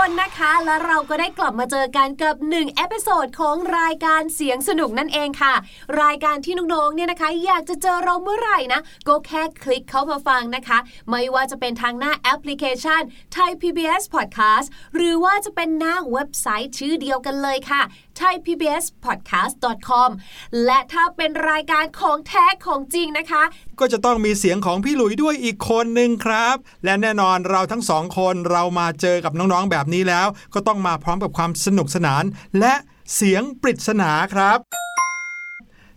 สียงสนุกทุกคนนะคะ และเราก็ได้กลับมาเจอกันกับ1เอ โซดของรายการเสียงสนุกนั่นเองค่ะ รายการที่น้องๆเนี่ยนะคะ อยากจะเจอเราเมื่อไหร่นะก็แค่คลิกเข้ามาฟังนะคะ ไม่ว่าจะเป็นทางหน้าแอปพลิเคชัน Thai PBS Podcast หรือว่าจะเป็นหน้าเว็บไซต์ชื่อเดียวกันเลยค่ะ thaipbspodcast.com และถ้าเป็นรายการของแท้ของจริงนะคะ ก็จะต้องมีเสียงของพี่หลุยด้วยอีกคนหนึ่งครับ และแน่นอนเราทั้งสองคนเรามาเจอกับน้องๆแบบนี้แล้ว ก็ต้องมาพร้อมกับความสนุกสนาน และ เสียงปริศนาครับ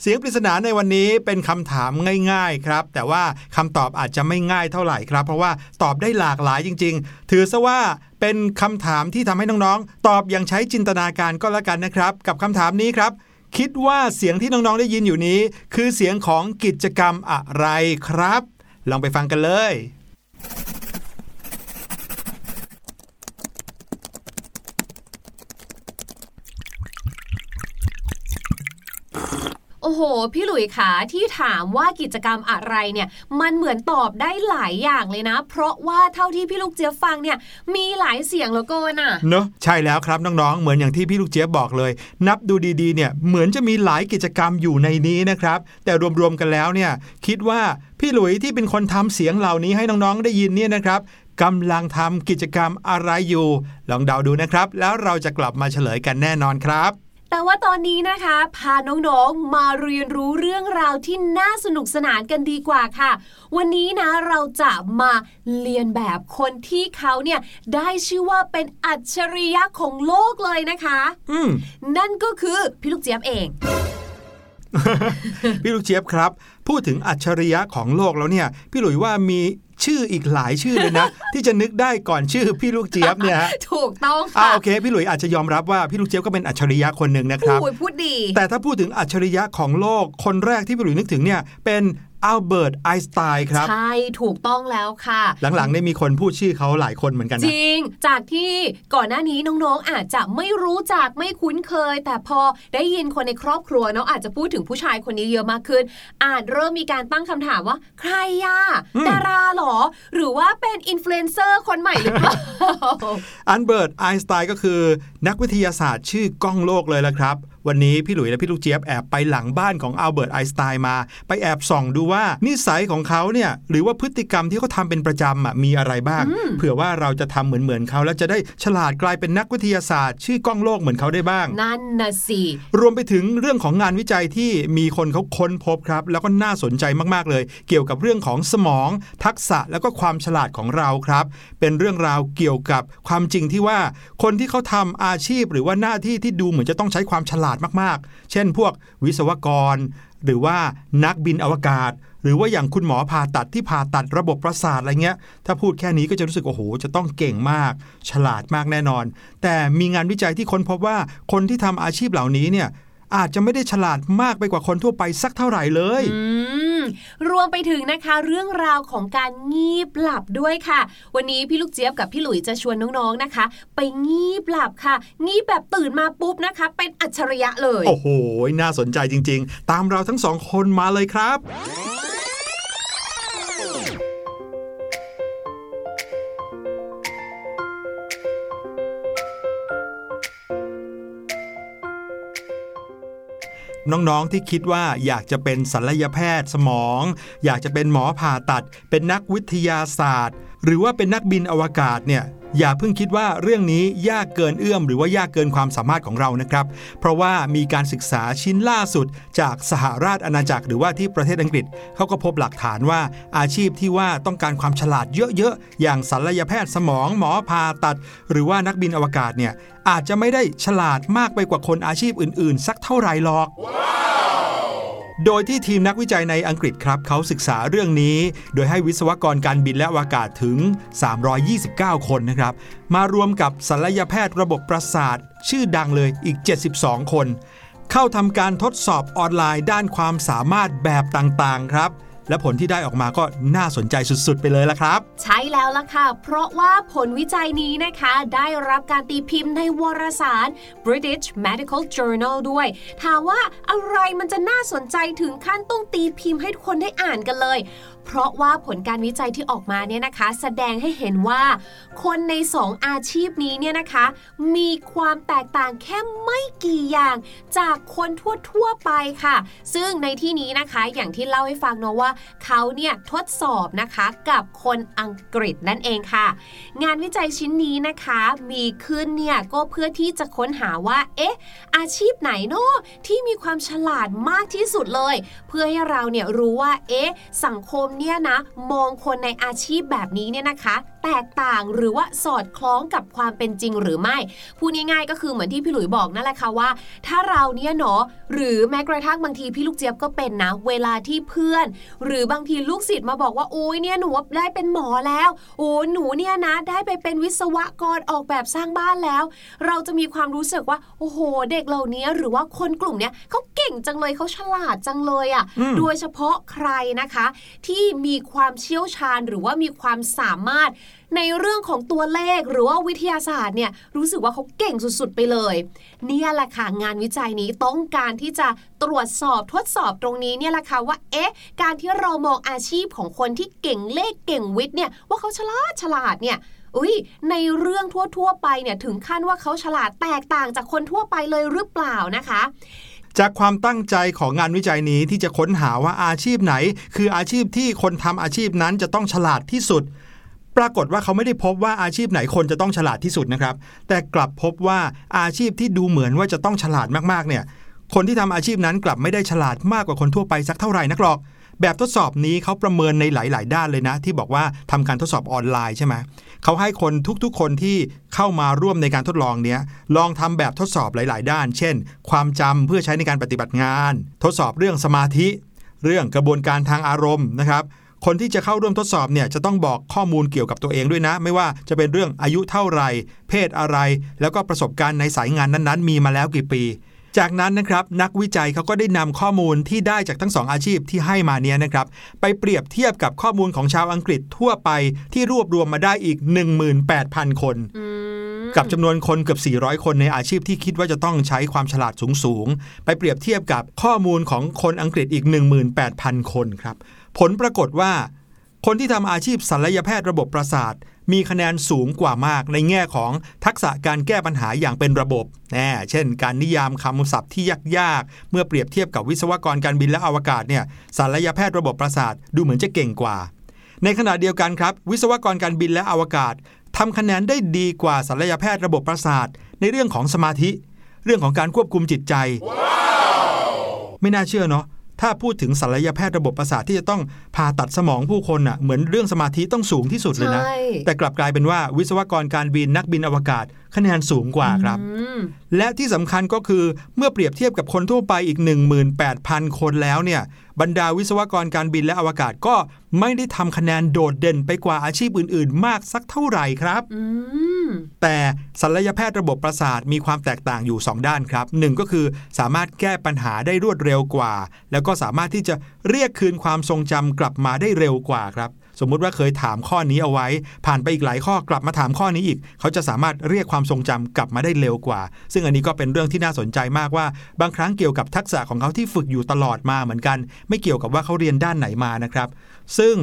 เสียงปริศนาในวันนี้เป็นคำถามง่ายๆครับ แต่ว่าคำตอบอาจจะไม่ง่ายเท่าไหร่ครับ เพราะว่าตอบได้หลากหลายจริง ๆ ถือซะว่าเป็นคำถามที่ทำให้น้องๆ ตอบอย่างใช้จินตนาการก็แล้วกันนะครับ กับคำถามนี้ครับ คิดว่าเสียงที่น้องๆได้ยินอยู่นี้ คือเสียงของกิจกรรมอะไรครับ ลองไปฟังกันเลย โอ้โห พี่หลุยขาที่ถามว่ากิจกรรมอะไรเนี่ย มันเหมือนตอบได้หลายอย่างเลยนะ เพราะว่าเท่าที่พี่ลูกเจี๊ยบฟังเนี่ย มีหลายเสียงเหลือเกินอะเนอะใช่แล้วครับน้องๆเหมือนอย่างที่พี่ลูกเจี๊ยบบอกเลย นับดูดีๆเนี่ยเหมือนจะมีหลายกิจกรรมอยู่ในนี้นะครับ แต่รวมๆกันแล้วเนี่ย คิดว่าพี่หลุยที่เป็นคนทำเสียงเหล่านี้ให้น้องๆได้ยินเนี่ยนะครับกำลังทำกิจกรรมอะไรอยู่ ลองเดาดูนะครับ แล้วเราจะกลับมาเฉลยกันแน่นอนครับ แต่ว่าตอนนี้นะคะ พาน้องๆมาเรียนรู้เรื่องราวที่น่าสนุกสนานกันดีกว่าค่ะ วันนี้นะเราจะมาเรียนแบบคนที่เขาเนี่ยได้ชื่อว่าเป็นอัจฉริยะของโลกเลยนะคะอืมนั่นก็คือพี่ลูกเจี๊ยบเองพี่ลูกเจี๊ยบครับ พูดถึงอัจฉริยะของโลกแล้วเนี่ย พี่หลุยว่ามี ชื่ออีกหลายชื่อเลยนะ ที่จะนึกได้ก่อนชื่อพี่ลูกเจี๊ยบเนี่ยฮะถูกต้องอ่าค่ะโอเค พี่หลุยอาจจะยอมรับว่าพี่ลูกเจี๊ยบก็เป็นอัจฉริยะคนหนึ่งนะครับพูดพูดดี แต่ถ้าพูดถึงอัจฉริยะของโลกคนแรกที่พี่หลุยนึกถึงเนี่ยเป็น อัลเบิร์ตไอน์สไตน์ครับ ใช่ ถูกต้องแล้วค่ะ หลังๆเนี่ยมีคนพูดชื่อเขาหลายคนเหมือนกันจนะริง จากที่ก่อนหน้านี้น้องๆ อาจจะไม่รู้จักไม่คุ้นเคย แต่พอได้ยินคนในครอบครัวเนาะอาจจะพูดถึงผู้ชายคนนี้เยอะมากขึ้น อาจเริ่มมีการตั้งคำถามว่า ใครอะอืมดาราเหรอ หรือว่าเป็นอินฟลูเอนเซอร์คนใหม่หรือเปล่าอัลเบิร์ตไอน์สไตน์ก็คือ นักวิทยาศาสตร์ชื่อก้องโลกเลยละครับ วันนี้พี่หลุยและพี่ลูกเจี๊ยบแอบไปหลังบ้านของอัลเบิร์ตไอน์สไตน์มา ไปแอบส่องดูว่านิสัยของเขาเนี่ยหรือว่าพฤติกรรมที่เขาทำเป็นประจำอะมีอะไรบ้าง เผื่อว่าเราจะทำเหมือนเหมือนๆเขา แล้วจะได้ฉลาดกลายเป็นนักวิทยาศาสตร์ ชื่อก้องโลกเหมือนเขาได้บ้าง นั่นนะสิรวมไปถึงเรื่องของงานวิจัยที่มีคนเขาค้นพบครับ แล้วก็น่าสนใจมากๆเลย เกี่ยวกับเรื่องของสมอง ทักษะแล้วก็ความฉลาดของเราครับ เป็นเรื่องราวเกี่ยวกับความจริงที่ว่า คนที่เขาทำอาชีพหรือว่าหน้าที่ที่ดูเหมือนจะต้องใช้ความฉลาดมากๆ เช่นพวกวิศวกร หรือว่านักบินอวกาศ หรือว่าอย่างคุณหมอผ่าตัดที่ผ่าตัดระบบประสาทอะไรเงี้ย ถ้าพูดแค่นี้ก็จะรู้สึกโอ้โห จะต้องเก่งมาก ฉลาดมากแน่นอน แต่มีงานวิจัยที่ค้นพบว่าคนที่ทำอาชีพเหล่านี้เนี่ย อาจจะไม่ได้ฉลาดมากไปกว่าคนทั่วไปสักเท่าไหร่เลยอืมรวมไปถึงนะคะเรื่องราวของการงีบหลับด้วยค่ะ วันนี้พี่ลูกเจี๊ยบกับพี่หลุยจะชวนน้องๆนะคะ ไปงีบหลับค่ะ งีบแบบตื่นมาปุ๊บนะคะ เป็นอัจฉริยะเลย โอ้โห น่าสนใจจริง ๆ ตามเราทั้งสองคนมาเลยครับ น้องๆที่คิดว่าอยากจะเป็นศัลยแพทย์สมอง อยากจะเป็นหมอผ่าตัด เป็นนักวิทยาศาสตร์ หรือว่าเป็นนักบินอวกาศเนี่ย อย่าเพิ่งคิดว่าเรื่องนี้ยากเกินเอื้อม หรือว่ายากเกินความสามารถของเรานะครับ เพราะว่ามีการศึกษาชิ้นล่าสุด จากสหราชอาณาจักรหรือว่าที่ประเทศอังกฤษเขาก็พบหลักฐานว่าอาชีพที่ว่าต้องการความฉลาดเยอะๆ อย่างศัลยแพทย์สมองหมอผ่าตัด หรือว่านักบินอวกาศเนี่ยอาจจะไม่ได้ฉลาดมากไปกว่าคนอาชีพอื่นๆ สักเท่าไหร่หรอก โดยที่ทีมนักวิจัยในอังกฤษครับเขาศึกษาเรื่องนี้ โดยให้วิศวกรการบินและอวกาศถึง 329 คนนะครับ มารวมกับศัลยแพทย์ระบบประสาท ชื่อดังเลยอีก 72 คน เข้าทำการทดสอบออนไลน์ด้านความสามารถแบบต่างๆครับ และผลที่ได้ออกมาก็น่าสนใจสุด ๆ ไปเลยละครับ ใช่แล้วล่ะค่ะ เพราะว่าผลวิจัยนี้นะคะได้รับการตีพิมพ์ในวารสาร British Medical Journal ด้วย ถามว่าอะไรมันจะน่าสนใจถึงขั้นต้องตีพิมพ์ให้ทุกคนได้อ่านกันเลย เพราะว่าผลการวิจัยที่ออกมาเนี่ยนะคะ แสดงให้เห็นว่า คนในสองอาชีพนี้เนี่ยนะคะ มีความแตกต่างแค่ไม่กี่อย่าง จากคนทั่วๆไปค่ะ ซึ่งในที่นี้นะคะอย่างที่เล่าให้ฟังเนาะว่า เขาเนี่ยทดสอบนะคะกับคนอังกฤษนั่นเองค่ะ งานวิจัยชิ้นนี้นะคะมีขึ้นเนี่ยก็เพื่อที่จะค้นหาว่า เอ๊ะ อาชีพไหนเนาะที่มีความฉลาดมากที่สุดเลย เพื่อให้เราเนี่ยรู้ว่าเอ๊ะสังคมเนี่ยนะ มองคนในอาชีพแบบนี้เนี่ยนะคะ แตกต่างหรือว่าสอดคล้องกับความเป็นจริงหรือไม่พูดง่ายๆก็คือเหมือนที่พี่หลุยบอกนั่นแหละค่ะว่า ถ้าเราเนี่ยเนาะหรือแม้กระทั่งบางทีพี่ลูกเจี๊ยบก็เป็นนะ เวลาที่เพื่อน หรือบางทีลูกศิษย์มาบอกว่าโอ้ยเนี่ยหนูได้เป็นหมอแล้วโอ้หนูเนี่ยนะ ได้ไปเป็นวิศวกรออกแบบสร้างบ้านแล้ว เราจะมีความรู้สึกว่าโอ้โห เด็กเหล่านี้หรือว่าคนกลุ่มเนี้ยเขาเก่งจังเลยเขาฉลาดจังเลยอะ่ะอืมโดยเฉพาะใครนะคะ ที่มีความเชี่ยวชาญหรือว่ามีความสามารถในเรื่องของตัวเลขหรือว่าวิทยาศาสตร์เนี่ยรู้สึกว่าเขาเก่งสุดๆไปเลยเนี่ยแหละค่ะงานวิจัยนี้ต้องการที่จะตรวจสอบทดสอบตรงนี้เนี่ยแหละค่ะว่าเอ๊ะ การที่เรามองอาชีพของคนที่เก่งเลขเก่งวิทย์เนี่ยว่าเขาฉลาดฉลาดเนี่ยอุ้ยในเรื่องทั่วๆไปเนี่ยถึงขั้นว่าเขาฉลาดแตกต่างจากคนทั่วไปเลยหรือเปล่านะคะ จากความตั้งใจของงานวิจัยนี้ที่จะค้นหาว่าอาชีพไหน คืออาชีพที่คนทำอาชีพนั้นจะต้องฉลาดที่สุด ปรากฏว่าเขาไม่ได้พบว่าอาชีพไหนคนจะต้องฉลาดที่สุดนะครับ แต่กลับพบว่าอาชีพที่ดูเหมือนว่าจะต้องฉลาดมากๆเนี่ย คนที่ทำอาชีพนั้นกลับไม่ได้ฉลาดมากกว่าคนทั่วไปสักเท่าไหร่นักหรอก แบบทดสอบนี้เขาประเมินในหลาย ๆ ด้านเลยนะ ที่บอกว่าทำการทดสอบออนไลน์ใช่ไหมเขาให้คนทุกๆ คนที่เข้ามาร่วมในการทดลองเนี้ยลองทำแบบทดสอบหลาย ๆ ด้าน เช่น ความจำเพื่อใช้ในการปฏิบัติงาน ทดสอบเรื่องสมาธิ เรื่องกระบวนการทางอารมณ์นะครับคนที่จะเข้าร่วมทดสอบเนี่ยจะต้องบอกข้อมูลเกี่ยวกับตัวเองด้วยนะ ไม่ว่าจะเป็นเรื่องอายุเท่าไรเพศอะไร แล้วก็ประสบการณ์ในสายงานนั้นๆ มีมาแล้วกี่ปี จากนั้นนะครับนักวิจัยเขาก็ได้นำข้อมูลที่ได้จากทั้งสองอาชีพที่ให้มาเนี้ยนะครับ ไปเปรียบเทียบกับข้อมูลของชาวอังกฤษทั่วไปที่รวบรวมมาได้อีก 18,000 คนอืมกับจำนวนคนเกือบ 400 คนในอาชีพที่คิดว่าจะต้องใช้ความฉลาดสูงๆ ไปเปรียบเทียบกับข้อมูลของคนอังกฤษอีก 18,000 คนครับ ผลปรากฏว่า คนที่ทำอาชีพศัลยแพทย์ระบบประสาท มีคะแนนสูงกว่ามากในแง่ของทักษะการแก้ปัญหาอย่างเป็นระบบแน่เช่น การนิยามคำศัพท์ที่ยากๆ เมื่อเปรียบเทียบกับวิศวกรการบินและอวกาศเนี่ยศัลยแพทย์ระบบประสาทดูเหมือนจะเก่งกว่า ในขณะเดียวกันครับ วิศวกรการบินและอวกาศทำคะแนนได้ดีกว่าศัลยแพทย์ระบบประสาท ในเรื่องของสมาธิ เรื่องของการควบคุมจิตใจไม่น่าเชื่อเนาะ ถ้าพูดถึงศัลยแพทย์ระบบประสาทที่จะต้องผ่าตัดสมองผู้คนน่ะเหมือนเรื่องสมาธิต้องสูงที่สุดเลยนะใช่แต่กลับกลายเป็นว่าวิศวกรการบินนักบินอวกาศคะแนนสูงกว่าครับอืมและที่สำคัญก็คือเมื่อเปรียบเทียบกับคนทั่วไปอีก 18,000 คนแล้วเนี่ยบรรดาวิศวกรการบินและอวกาศก็ไม่ได้ทำคะแนนโดดเด่นไปกว่าอาชีพอื่น ๆ มากสักเท่าไหร่ครับอืมแต่ศัลยแพทย์ระบบประสาทมีความแตกต่างอยู่ 2 ด้านครับหนึ่งก็คือสามารถแก้ปัญหาได้รวดเร็วกว่า แล้วก็สามารถที่จะเรียกคืนความทรงจำกลับมาได้เร็วกว่าครับ สมมุติว่าเคยถามข้อนี้เอาไว้ ผ่านไปอีกหลายข้อกลับมาถามข้อนี้อีก เขาจะสามารถเรียกความทรงจำกลับมาได้เร็วกว่า ซึ่งอันนี้ก็เป็นเรื่องที่น่าสนใจมากว่า บางครั้งเกี่ยวกับทักษะของเขาที่ฝึกอยู่ตลอดมาเหมือนกัน ไม่เกี่ยวกับว่าเขาเรียนด้านไหนมานะครับ ซึ่ง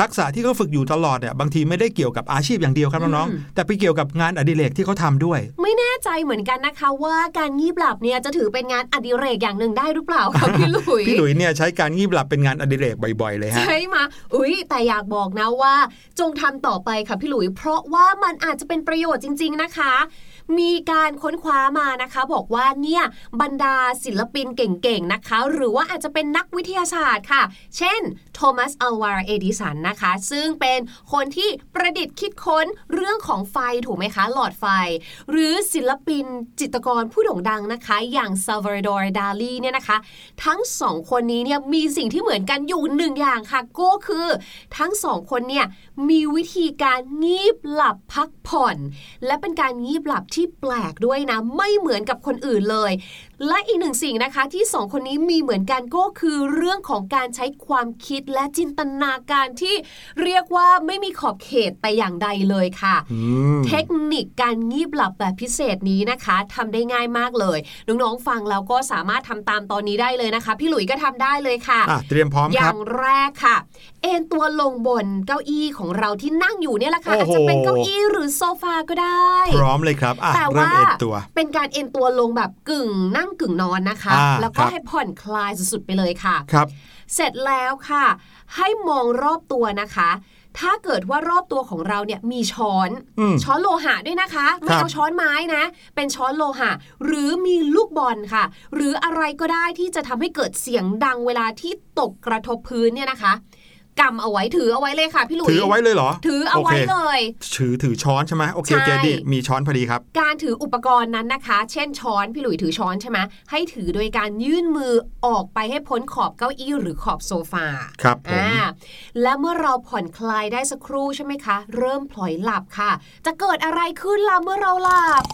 ทักษะที่เขาฝึกอยู่ตลอดเนี่ยบางทีไม่ได้เกี่ยวกับอาชีพอย่างเดียวครับน้องอืมๆแต่ไปเกี่ยวกับงานอดิเรกที่เขาทำด้วย ไม่แน่ใจเหมือนกันนะคะ ว่าการงีบหลับเนี่ยจะถือเป็นงานอดิเรกอย่างหนึ่งได้หรือเปล่าคะพี่หลุยพี่หลุยเนี่ยใช้การงีบหลับเป็นงานอดิเรกบ่อยๆเลยฮะใช่มาอุ้ยแต่อยากบอกนะว่า จงทำต่อไปค่ะพี่หลุย เพราะว่ามันอาจจะเป็นประโยชน์จริง ๆนะคะมีการค้นคว้ามานะคะ บอกว่าเนี่ยบรรดาศิลปินเก่งๆนะคะ หรือว่าอาจจะเป็นนักวิทยาศาสตร์ค่ะ เช่นโทมัสอัลวาเอดิสันนะคะ ซึ่งเป็นคนที่ประดิษฐ์คิดค้นเรื่องของไฟถูกไหมคะ หลอดไฟ หรือศิลปินจิตรกรผู้โด่งดังนะคะ อย่างซาว a ดอร์ดาลีเนี่ยนะคะ ทั้งสองคนนี้เนี่ยมีสิ่งที่เหมือนกันอยู่หนึ่งอย่างค่ะก็คือ ทั้งสองคนเนี่ยมีวิธีการงีบหลับพักผ่อน และเป็นการงีบหลับที่แปลกด้วยนะ ไม่เหมือนกับคนอื่นเลย และอีกหนึ่งสิ่งนะคะที่สองคนนี้มีเหมือนกันก็คือเรื่องของการใช้ความคิดและจินตนาการที่เรียกว่าไม่มีขอบเขตแต่อย่างใดเลยค่ะอืมเทคนิคการงีบหลับแบบพิเศษษนี้นะคะทำได้ง่ายมากเลยน้องๆฟังแล้วก็สามารถทำตามตอนนี้ได้เลยนะคะ พี่หลุยส์ก็ทำได้เลยค่ะอะเตรียมพร้อมอครัย่าบงแรกค่ะเอนตัวลงบนเก้าอี้ของเราที่นั่งอยู่เนี่ยแหละค่ะโอ้อาจโหจะเป็นเก้าอี้หรือโซฟาก็ได้ พร้อมเลยครับอะแต่เริ่มว่าเอ็นตัวเป็นการเอนตัวลงแบบกึ่งนั่งกึ่งนอนนะคะอ่าแล้วก็ครับให้ผ่อนคลายสุดๆไปเลยค่ะครับ เสร็จแล้วค่ะ ให้มองรอบตัวนะคะถ้าเกิดว่ารอบตัวของเราเนี่ยมีช้อนอืมช้อนโลหะด้วยนะคะไม่ครับเอาช้อนไม้นะ เป็นช้อนโลหะ หรือมีลูกบอลค่ะ หรืออะไรก็ได้ที่จะทำให้เกิดเสียงดังเวลาที่ตกกระทบพื้นเนี่ยนะคะ กำเอาไว้ถือเอาไว้เลยค่ะพี่หลุยถือเอาไว้เลยเหรอ ถือเอาไว้โคเลย ถือถือช้อนใช่ไหมโอเคโอเคใช่ดิมีช้อนพอดีครับ การถืออุปกรณ์นั้นนะคะ เช่นช้อนพี่หลุยถือช้อนใช่ไหมให้ถือโดยการยื่นมือออกไปให้พ้นขอบเก้าอี้หรือขอบโซฟาครับผมอ่าและเมื่อเราผ่อนคลายได้สักครู่ใช่ไหมคะ เริ่มพลอยหลับค่ะ จะเกิดอะไรขึ้นล่ะเมื่อเราหลับ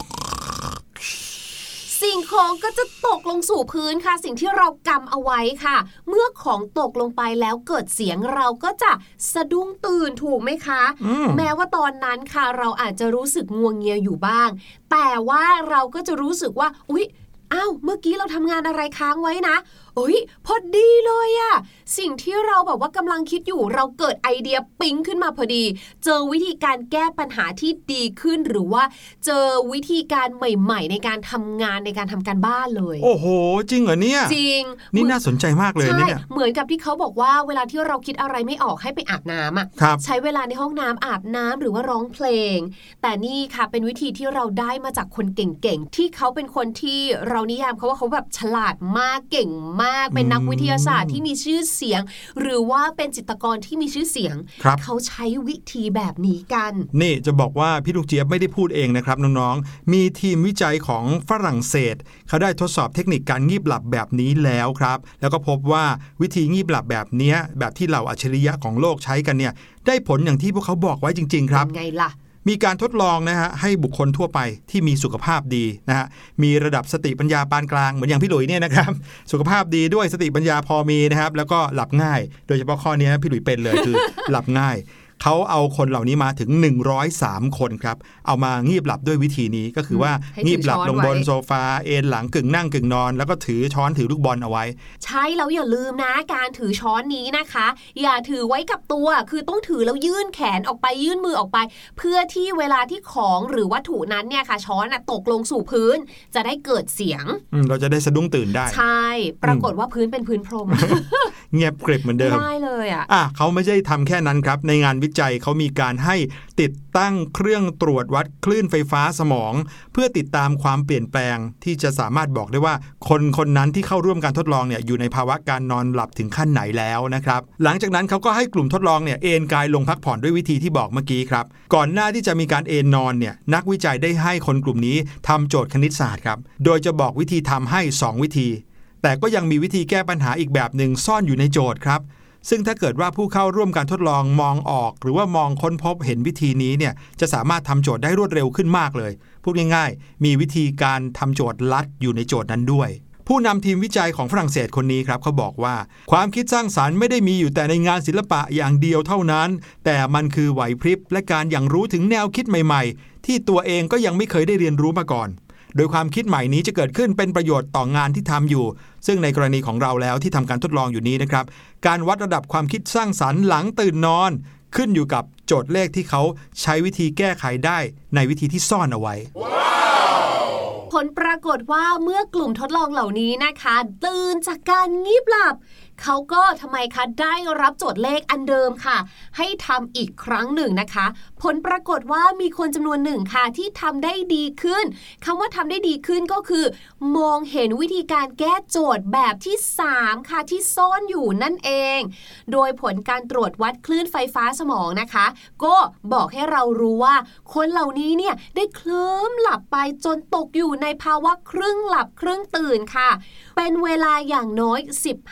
สิ่งของก็จะตกลงสู่พื้นค่ะ สิ่งที่เรากำเอาไว้ค่ะ เมื่อของตกลงไปแล้วเกิดเสียงเราก็จะสะดุ้งตื่นถูกไหมคะอืมแม้ว่าตอนนั้นค่ะเราอาจจะรู้สึกงวงเงียอยู่บ้าง แต่ว่าเราก็จะรู้สึกว่า อุ๊ยอ้าวเมื่อกี้เราทำงานอะไรค้างไว้นะ เอ้ยพอดีเลยอะสิ่งที่เราแบบว่ากำลังคิดอยู่เราเกิดไอเดียปิ๊งขึ้นมาพอดี เจอวิธีการแก้ปัญหาที่ดีขึ้นหรือว่าเจอวิธีการใหม่ ๆ ในการทำงานในการทำการบ้านเลย โอ้โห จริงเหรอเนี่ยจริง นี่น่าสนใจมากเลยใช่เนี่ยเหมือนกับที่เขาบอกว่าเวลาที่เราคิดอะไรไม่ออกให้ไปอาบน้ำอะครับใช้เวลาในห้องน้ำอาบน้ำหรือว่าร้องเพลง แต่นี่ค่ะเป็นวิธีที่เราได้มาจากคนเก่งๆที่เขาเป็นคนที่เรานิยามเขาว่าเขาแบบฉลาดมากเก่งมากเป็นนักวิทยาศาสตร์ที่มีชื่อเสียง หรือว่าเป็นจิตรกรที่มีชื่อเสียงครับเขาใช้วิธีแบบนี้กัน นี่จะบอกว่าพี่ลูกเจี๊ยบไม่ได้พูดเองนะครับน้องๆ มีทีมวิจัยของฝรั่งเศส เขาได้ทดสอบเทคนิคการงีบหลับแบบนี้แล้วครับ แล้วก็พบว่าวิธีงีบหลับแบบเนี้ยแบบที่เหล่าอัจฉริยะของโลกใช้กันเนี่ยได้ผลอย่างที่พวกเขาบอกไว้จริง ๆ ครับเป็นไงล่ะ มีการทดลองนะฮะให้บุคคลทั่วไปที่มีสุขภาพดีนะฮะมีระดับสติปัญญาปานกลางเหมือนอย่างพี่หลุยเนี่ยนะครับสุขภาพดีด้วยสติปัญญาพอมีนะครับแล้วก็หลับง่าย โดยเฉพาะข้อนี้พี่หลุยเป็นเลยคือหลับง่าย เขาเอาคนเหล่านี้มาถึง 103 คนครับ เอามางีบหลับด้วยวิธีนี้ก็คือว่าให้ถืองีบหลับช้อนลงบนไว้โซฟาเอนหลังกึ่งนั่งกึ่งนอน แล้วก็ถือช้อนถือลูกบอลเอาไว้ ใช่แล้วอย่าลืมนะการถือช้อนนี้นะคะ อย่าถือไว้กับตัวคือต้องถือแล้วยื่นแขนออกไปยื่นมือออกไป เพื่อที่เวลาที่ของหรือวัตถุนั้นเนี่ยค่ะช้อนน่ะตกลงสู่พื้น จะได้เกิดเสียงอืมเราจะได้สะดุ้งตื่นได้ใช่ปรากฏว่าพื้นเป็นพื้นพรม เงียบกริบเหมือนเดิมได้เลยอะอะเขาไม่ใช่ทำแค่นั้นครับในงานวิจัยเขามีการให้ติดตั้งเครื่องตรวจวัดคลื่นไฟฟ้าสมอง เพื่อติดตามความเปลี่ยนแปลงที่จะสามารถบอกได้ว่า คนคนนั้นที่เข้าร่วมการทดลองเนี่ยอยู่ในภาวะการนอนหลับถึงขั้นไหนแล้วนะครับหลังจากนั้นเขาก็ให้กลุ่มทดลองเนี่ยเอนกายลงพักผ่อนด้วยวิธีที่บอกเมื่อกี้ครับก่อนหน้าที่จะมีการเอนนอนเนี่ยนักวิจัยได้ให้คนกลุ่มนี้ทำโจทย์คณิตศาสตร์ครับโดยจะบอกวิธีทำให้ 2 วิธี แต่ก็ยังมีวิธีแก้ปัญหาอีกแบบหนึ่งซ่อนอยู่ในโจทย์ครับ ซึ่งถ้าเกิดว่าผู้เข้าร่วมการทดลองมองออก หรือว่ามองค้นพบเห็นวิธีนี้เนี่ยจะสามารถทำโจทย์ได้รวดเร็วขึ้นมากเลย พูดง่ายๆ มีวิธีการทำโจทย์ลัดอยู่ในโจทย์นั้นด้วย ผู้นำทีมวิจัยของฝรั่งเศสคนนี้ครับเขาบอกว่า ความคิดสร้างสารรค์ไม่ได้มีอยู่แต่ในงานศิลปะอย่างเดียวเท่านั้น แต่มันคือไหวพริบและการอย่างรู้ถึงแนวคิดใหม่ ๆ ที่ตัวเองก็ยังไม่เคยได้เรียนรู้มาก่อน โดยความคิดใหม่นี้จะเกิดขึ้นเป็นประโยชน์ต่องานที่ทำอยู่ ซึ่งในกรณีของเราแล้วที่ทำการทดลองอยู่นี้นะครับ การวัดระดับความคิดสร้างสรรค์หลังตื่นนอน ขึ้นอยู่กับโจทย์เลขที่เขาใช้วิธีแก้ไขได้ในวิธีที่ซ่อนเอาไว้ผลปรากฏว่าเมื่อกลุ่มทดลองเหล่านี้นะคะ ตื่นจากการงีบหลับเขาก็ทำไมคะได้รับโจทย์เลขอันเดิมค่ะ ให้ทำอีกครั้งหนึ่งนะคะ ผลปรากฏว่ามีคนจำนวนหนึ่งค่ะที่ทำได้ดีขึ้นคำว่าทำได้ดีขึ้นก็คือ มองเห็นวิธีการแก้โจทย์แบบที่ 3 ค่ะที่ซ่อนอยู่นั่นเอง โดยผลการตรวจวัดคลื่นไฟฟ้าสมองนะคะ ก็บอกให้เรารู้ว่า คนเหล่านี้เนี่ยได้เคลิ้มหลับไปจนตกอยู่ในภาวะครึ่งหลับครึ่งตื่นค่ะ เป็นเวลาอย่างน้อย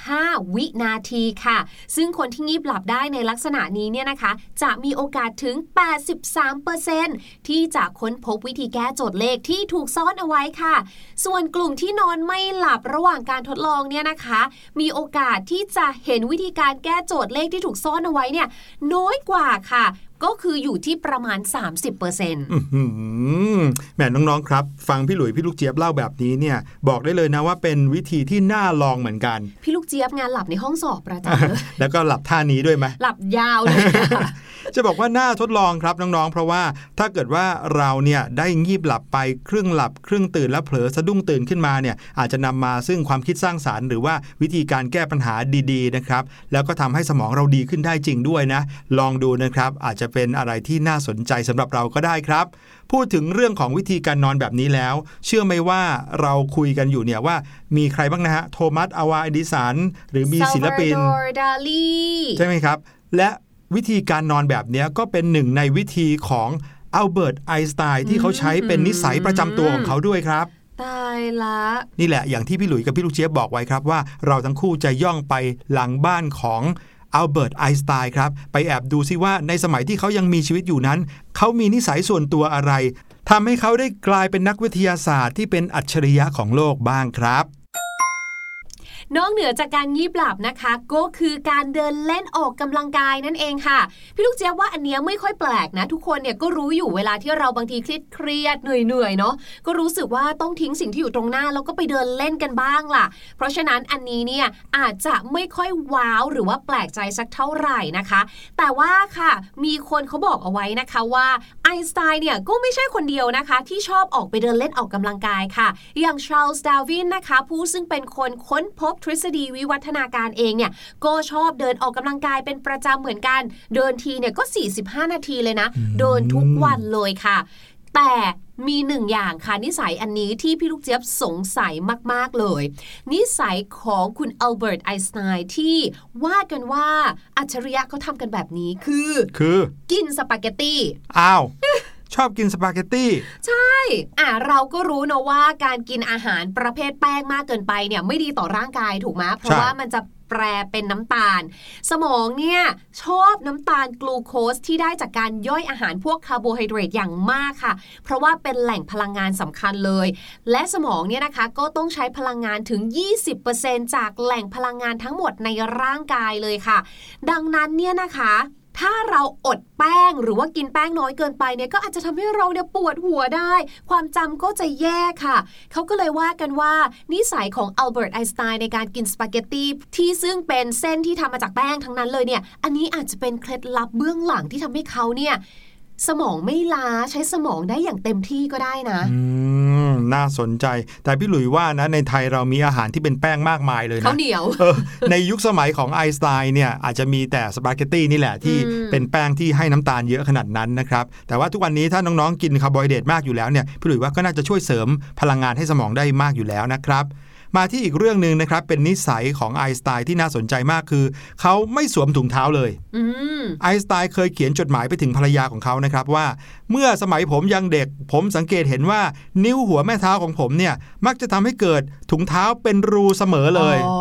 15 วินาทีค่ะ ซึ่งคนที่งีบหลับได้ในลักษณะนี้เนี่ยนะคะ จะมีโอกาสถึง 83%ที่จะค้นพบวิธีแก้โจทย์เลขที่ถูกซ่อนเอาไว้ค่ะ ส่วนกลุ่มที่นอนไม่หลับระหว่างการทดลองเนี่ยนะคะ มีโอกาสที่จะเห็นวิธีการแก้โจทย์เลขที่ถูกซ่อนเอาไว้เนี่ยน้อยกว่าค่ะ ก็คืออยู่ที่ประมาณ 30%เอื้อหือแหมน้องๆครับ ฟังพี่หลุยพี่ลูกเจี๊ยบเล่าแบบนี้เนี่ย บอกได้เลยนะว่าเป็นวิธีที่น่าลองเหมือนกัน พี่ลูกเจี๊ยบงานหลับในห้องสอบประจำเลยแล้วก็หลับท่านี้ด้วยไหมหลับยาวเลยค่ะจะบอกว่าน่าทดลองครับน้องๆ เพราะว่าถ้าเกิดว่าเราเนี่ยได้งีบหลับไปครึ่งหลับ ครึ่งตื่นแล้วเผลอสะดุ้งตื่นขึ้นมาเนี่ยอาจจะนำมาซึ่งความคิดสร้างสารรค์ หรือว่าวิธีการแก้ปัญหาดีๆนะครับแล้วก็ทำให้สมองเราดีขึ้นได้จริงด้วยนะ ลองดูนะครับอาจจะเป็นอะไรที่น่าสนใจสำหรับเราก็ได้ครับ พูดถึงเรื่องของวิธีการนอนแบบนี้แล้ว เชื่อไหมว่าเราคุยกันอยู่เนี่ยว่ามีใครบ้างนะฮะโทมัสอาวาเอดิสันหรือมีศิลปิน Salvador Dali ใช่ไหมครับ และวิธีการนอนแบบเนี้ยก็เป็นหนึ่งในวิธีของอัลเบิร์ตไอน์สไตน์ที่เขาใช้เป็นนิสัยประจำตัวของเขาด้วยครับตายละนี่แหละอย่างที่พี่หลุยส์กับพี่ลูกเจี๊ยบบอกไว้ครับว่าเราทั้งคู่จะย่องไปหลังบ้านของ อัลเบิร์ตไอน์สไตน์ครับ ไปแอบดูซิว่าในสมัยที่เขายังมีชีวิตอยู่นั้น เขามีนิสัยส่วนตัวอะไรทำให้เขาได้กลายเป็นนักวิทยาศาสตร์ที่เป็นอัจฉริยะของโลกบ้างครับ นอกเหนือจากการงีบหลับนะคะ ก็คือการเดินเล่นออกกำลังกายนั่นเองค่ะ พี่ลูกเจี๊ยบว่าอันเนี้ยไม่ค่อยแปลกนะ ทุกคนเนี่ยก็รู้อยู่เวลาที่เราบางทีเครียดเครียดๆเหนื่อยๆเนาะก็รู้สึกว่าต้องทิ้งสิ่งที่อยู่ตรงหน้าแล้วก็ไปเดินเล่นกันบ้างล่ะ เพราะฉะนั้นอันนี้เนี่ยอาจจะไม่ค่อยว้าวหรือว่าแปลกใจสักเท่าไหร่นะคะ แต่ว่าค่ะ มีคนเขาบอกเอาไว้นะคะว่าไอน์สไตน์เนี่ยก็ไม่ใช่คนเดียวนะคะ ที่ชอบออกไปเดินเล่นออกกำลังกายค่ะ อย่างชาร์ลส์ดาวินนะคะ ผู้ซึ่งเป็นคนค้นพบทฤษฎีวิวัฒนาการเองเนี่ยก็ชอบเดินออกกำลังกายเป็นประจำเหมือนกัน เดินทีเนี่ยก็ 45 นาทีเลยนะ เดินทุกวันเลยค่ะ แต่มีหนึ่งอย่างค่ะ นิสัยอันนี้ที่พี่ลูกเจี๊ยบสงสัยมาก ๆ เลย นิสัยของคุณอัลเบิร์ตไอน์สไตน์ที่ว่ากันว่าอัจฉริยะเขาทำกันแบบนี้คือ คือ กินสปาเกตตี้อ้าว ชอบกินสปาเกตตี้ใช่ อะเราก็รู้นะว่าการกินอาหารประเภทแป้งมากเกินไปเนี่ยไม่ดีต่อร่างกายถูกไหมเพราะว่ามันจะแปรเป็นน้ำตาล สมองเนี่ยชอบน้ำตาลกลูโคสที่ได้จากการย่อยอาหารพวกคาร์โบไฮเดรตอย่างมากค่ะ เพราะว่าเป็นแหล่งพลังงานสำคัญเลย และสมองเนี่ยนะคะก็ต้องใช้พลังงานถึง 20%จากแหล่งพลังงานทั้งหมดในร่างกายเลยค่ะ ดังนั้นเนี่ยนะคะ ถ้าเราอดแป้งหรือว่ากินแป้งน้อยเกินไปเนี่ยก็อาจจะทำให้เราเนี่ยปวดหัวได้ ความจำก็จะแย่ค่ะ เขาก็เลยว่ากันว่า นิสัยของอัลเบิร์ตไอน์สไตน์ในการกินสปาเกตตีที่ซึ่งเป็นเส้นที่ทำมาจากแป้งทั้งนั้นเลยเนี่ย อันนี้อาจจะเป็นเคล็ดลับเบื้องหลังที่ทำให้เขาเนี่ย สมองไม่ล้าใช้สมองได้อย่างเต็มที่ก็ได้นะ อืม น่าสนใจ แต่พี่หลุยว่านะในไทยเรามีอาหารที่เป็นแป้งมากมายเลยนะข้าวเหนียวเออในยุคสมัยของไอน์สไตน์เนี่ยอาจจะมีแต่สปาเกตตี้นี่แหละที่อืมเป็นแป้งที่ให้น้ำตาลเยอะขนาดนั้นนะครับ แต่ว่าทุกวันนี้ถ้าน้องๆกินคาร์โบไฮเดรตมากอยู่แล้วเนี่ยพี่หลุยว่าก็น่าจะช่วยเสริมพลังงานให้สมองได้มากอยู่แล้วนะครับ มาที่อีกเรื่องหนึ่งนะครับ เป็นนิสัยของไอน์สไตน์ที่น่าสนใจมากคือ เขาไม่สวมถุงเท้าเลยอืมไอน์สไตน์เคยเขียนจดหมายไปถึงภรรยาของเขานะครับว่า เมื่อสมัยผมยังเด็ก ผมสังเกตเห็นว่านิ้วหัวแม่เท้าของผมเนี่ยมักจะทำให้เกิดถุงเท้าเป็นรูเสมอเลย อ๋อ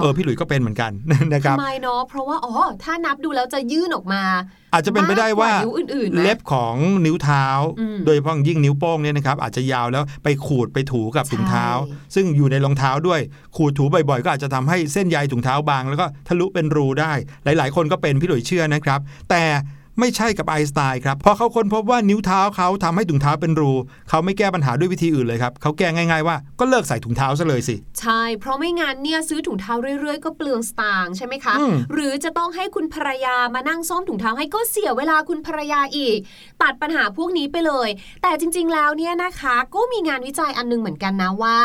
เออพี่หลุยส์ก็เป็นเหมือนกันนะครับทำไมเนาะเพราะว่าอ๋อถ้านับดูแล้วจะยื่นออกมา อาจจะเป็นไปได้ว่ามกกว่านิ้วอื่นๆนะเล็บของนิ้วเท้าอืมโดยเฉพาะอย่างยิ่งนิ้วโป้งเนี่ยนะครับอาจจะยาวแล้วไปขูดไปถูกับถุงเท้าใช่ซึ่งอยู่ในรองเท้าด้วยขูดถูบ่อยๆ ก็อาจจะทำให้เส้นใยถุงเท้าบาง แล้วก็ทะลุเป็นรูได้ หลาย ๆ คนก็เป็นพี่หลุยส์เชื่อนะครับ แต่ ไม่ใช่กับไอน์สไตน์ครับเพราะเขาค้นพบว่านิ้วเท้าเขาทำให้ถุงเท้าเป็นรู เขาไม่แก้ปัญหาด้วยวิธีอื่นเลยครับเขาแก้ง่ายๆว่าก็เลิกใส่ถุงเท้าซะเลยสิ ใช่ เพราะไม่งั้นเนี่ยซื้อถุงเท้าเรื่อยๆ ก็เปลืองสตางค์ใช่ไหมคะอืมหรือจะต้องให้คุณภรรยามานั่งซ่อมถุงเท้าให้ก็เสียเวลาคุณภรรยาอีก ตัดปัญหาพวกนี้ไปเลย แต่จริงๆแล้วเนี่ยนะคะ ก็มีงานวิจัยอันนึงเหมือนกันนะว่า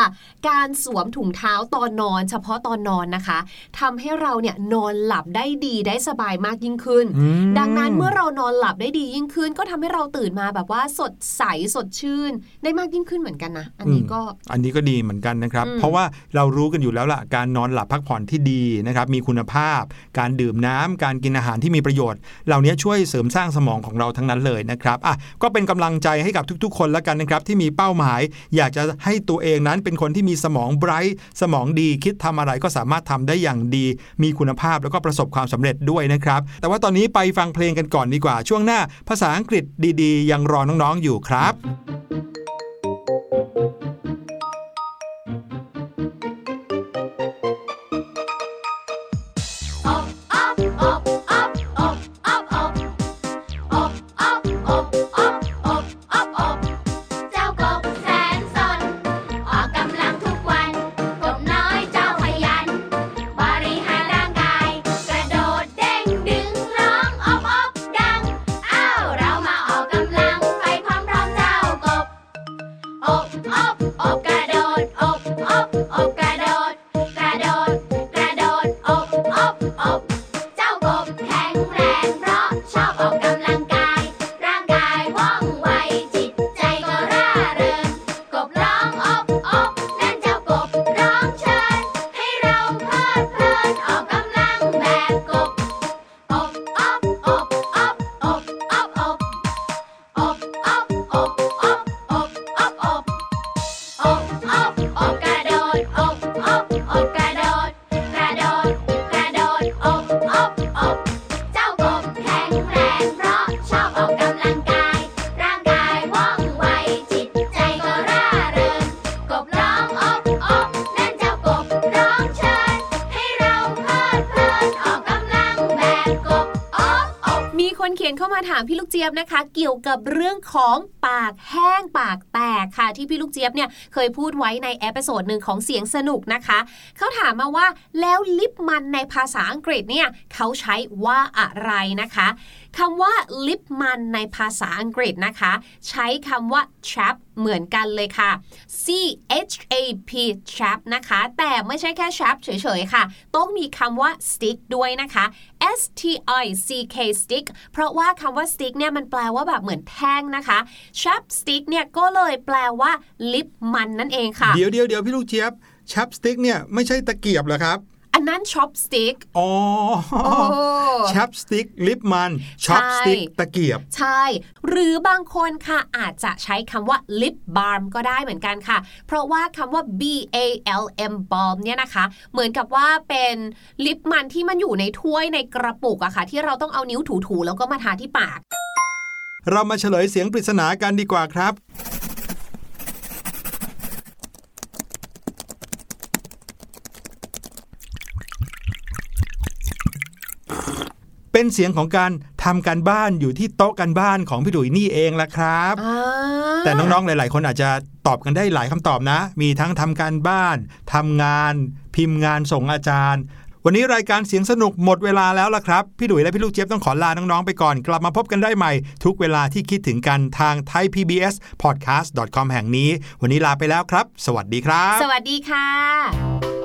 การสวมถุงเท้าตอนนอน เฉพาะตอนนอนนะคะทำให้เราเนี่ยนอนหลับได้ดีได้สบายมากยิ่งขึ้นอืมดังนั้นเมื่อเรานอนหลับได้ดียิ่งขึ้น ก็ทำให้เราตื่นมาแบบว่าสดใสสดชื่น ได้มากยิ่งขึ้นเหมือนกันนะ อันนี้ก็ อันนี้ก็ดีเหมือนกันนะครับอืมเพราะว่าเรารู้กันอยู่แล้วล่ะ การนอนหลับพักผ่อนที่ดีนะครับมีคุณภาพ การดื่มน้ำการกินอาหารที่มีประโยชน์ เหล่านี้ช่วยเสริมสร้างสมองของเราทั้งนั้นเลยนะครับอะก็เป็นกำลังใจให้กับทุก ๆ คนแล้วกันนะครับที่มีเป้าหมาย อยากจะให้ตัวเองนั้นเป็นคนที่มีสมองไบรท์สมองดีคิดทำอะไรก็สามารถทำได้อย่างดี มีคุณภาพแล้วก็ประสบความสำเร็จด้วยนะครับ แต่ว่าตอนนี้ไปฟังเพลงกันก่อนดีกว่าช่วงหน้าภาษาอังกฤษดีๆ ยังรอน้องๆอยู่ครับ Ciao. จี๊ยบนะคะ เกี่ยวกับเรื่องของปากแห้งปากแตกค่ะ ที่พี่ลูกเจี๊ยบเนี่ยเคยพูดไว้ใน episode หนึ่งของเสียงสนุกนะคะเขาถามมาว่าแล้วลิปมันในภาษาอังกฤษเนี่ยเขาใช้ว่าอะไรนะคะ คำว่าลิปมันในภาษาอังกฤษนะคะ ใช้คำว่า chap เหมือนกันเลยค่ะ C H A P chap นะคะ แต่ไม่ใช่แค่ chap เฉยๆค่ะ ต้องมีคำว่า stick ด้วยนะคะ S T I C K stick เพราะว่าคำว่า stick เนี่ยมันแปลว่าแบบเหมือนแท่งนะคะ chap stick เนี่ยก็เลยแปลว่าลิปมันนั่นเองค่ะ เดี๋ยวเดี๋ยวเดี๋ยวพี่ลูกเจี๊ยบ chap stick เนี่ยไม่ใช่ตะเกียบเหรอครับ อันนั้น chopstick อ๋อโอ้ chap stick ลิปมัน chopstick ใช่ตะเกียบ ใช่ หรือบางคนค่ะอาจจะใช้คำว่า lip balm ก็ได้เหมือนกันค่ะ เพราะว่าคำว่า B A L M balm เนี่ยนะคะ เหมือนกับว่าเป็นลิปมันที่มันอยู่ในถ้วยในกระปุกอะค่ะ ที่เราต้องเอานิ้วถูๆแล้วก็มาทาที่ปากเรามาเฉลยเสียงปริศนากันดีกว่าครับ เป็นเสียงของการทำการบ้านอยู่ที่โต๊ะการบ้านของพี่ดุยนี่เองละครับ แต่น้องๆหลาย ๆ คนอาจจะตอบกันได้หลายคำตอบนะ มีทั้งทำการบ้านทำงาน พิมพ์งานส่งอาจารย์ วันนี้รายการเสียงสนุกหมดเวลาแล้วล่ะครับ พี่ดุยและพี่ลูกเจี๊ยบต้องขอลาน้อง ๆ ไปก่อน กลับมาพบกันได้ใหม่ ทุกเวลาที่คิดถึงกันทาง thaipbspodcast.com แห่งนี้ วันนี้ลาไปแล้วครับ สวัสดีครับ สวัสดีค่ะ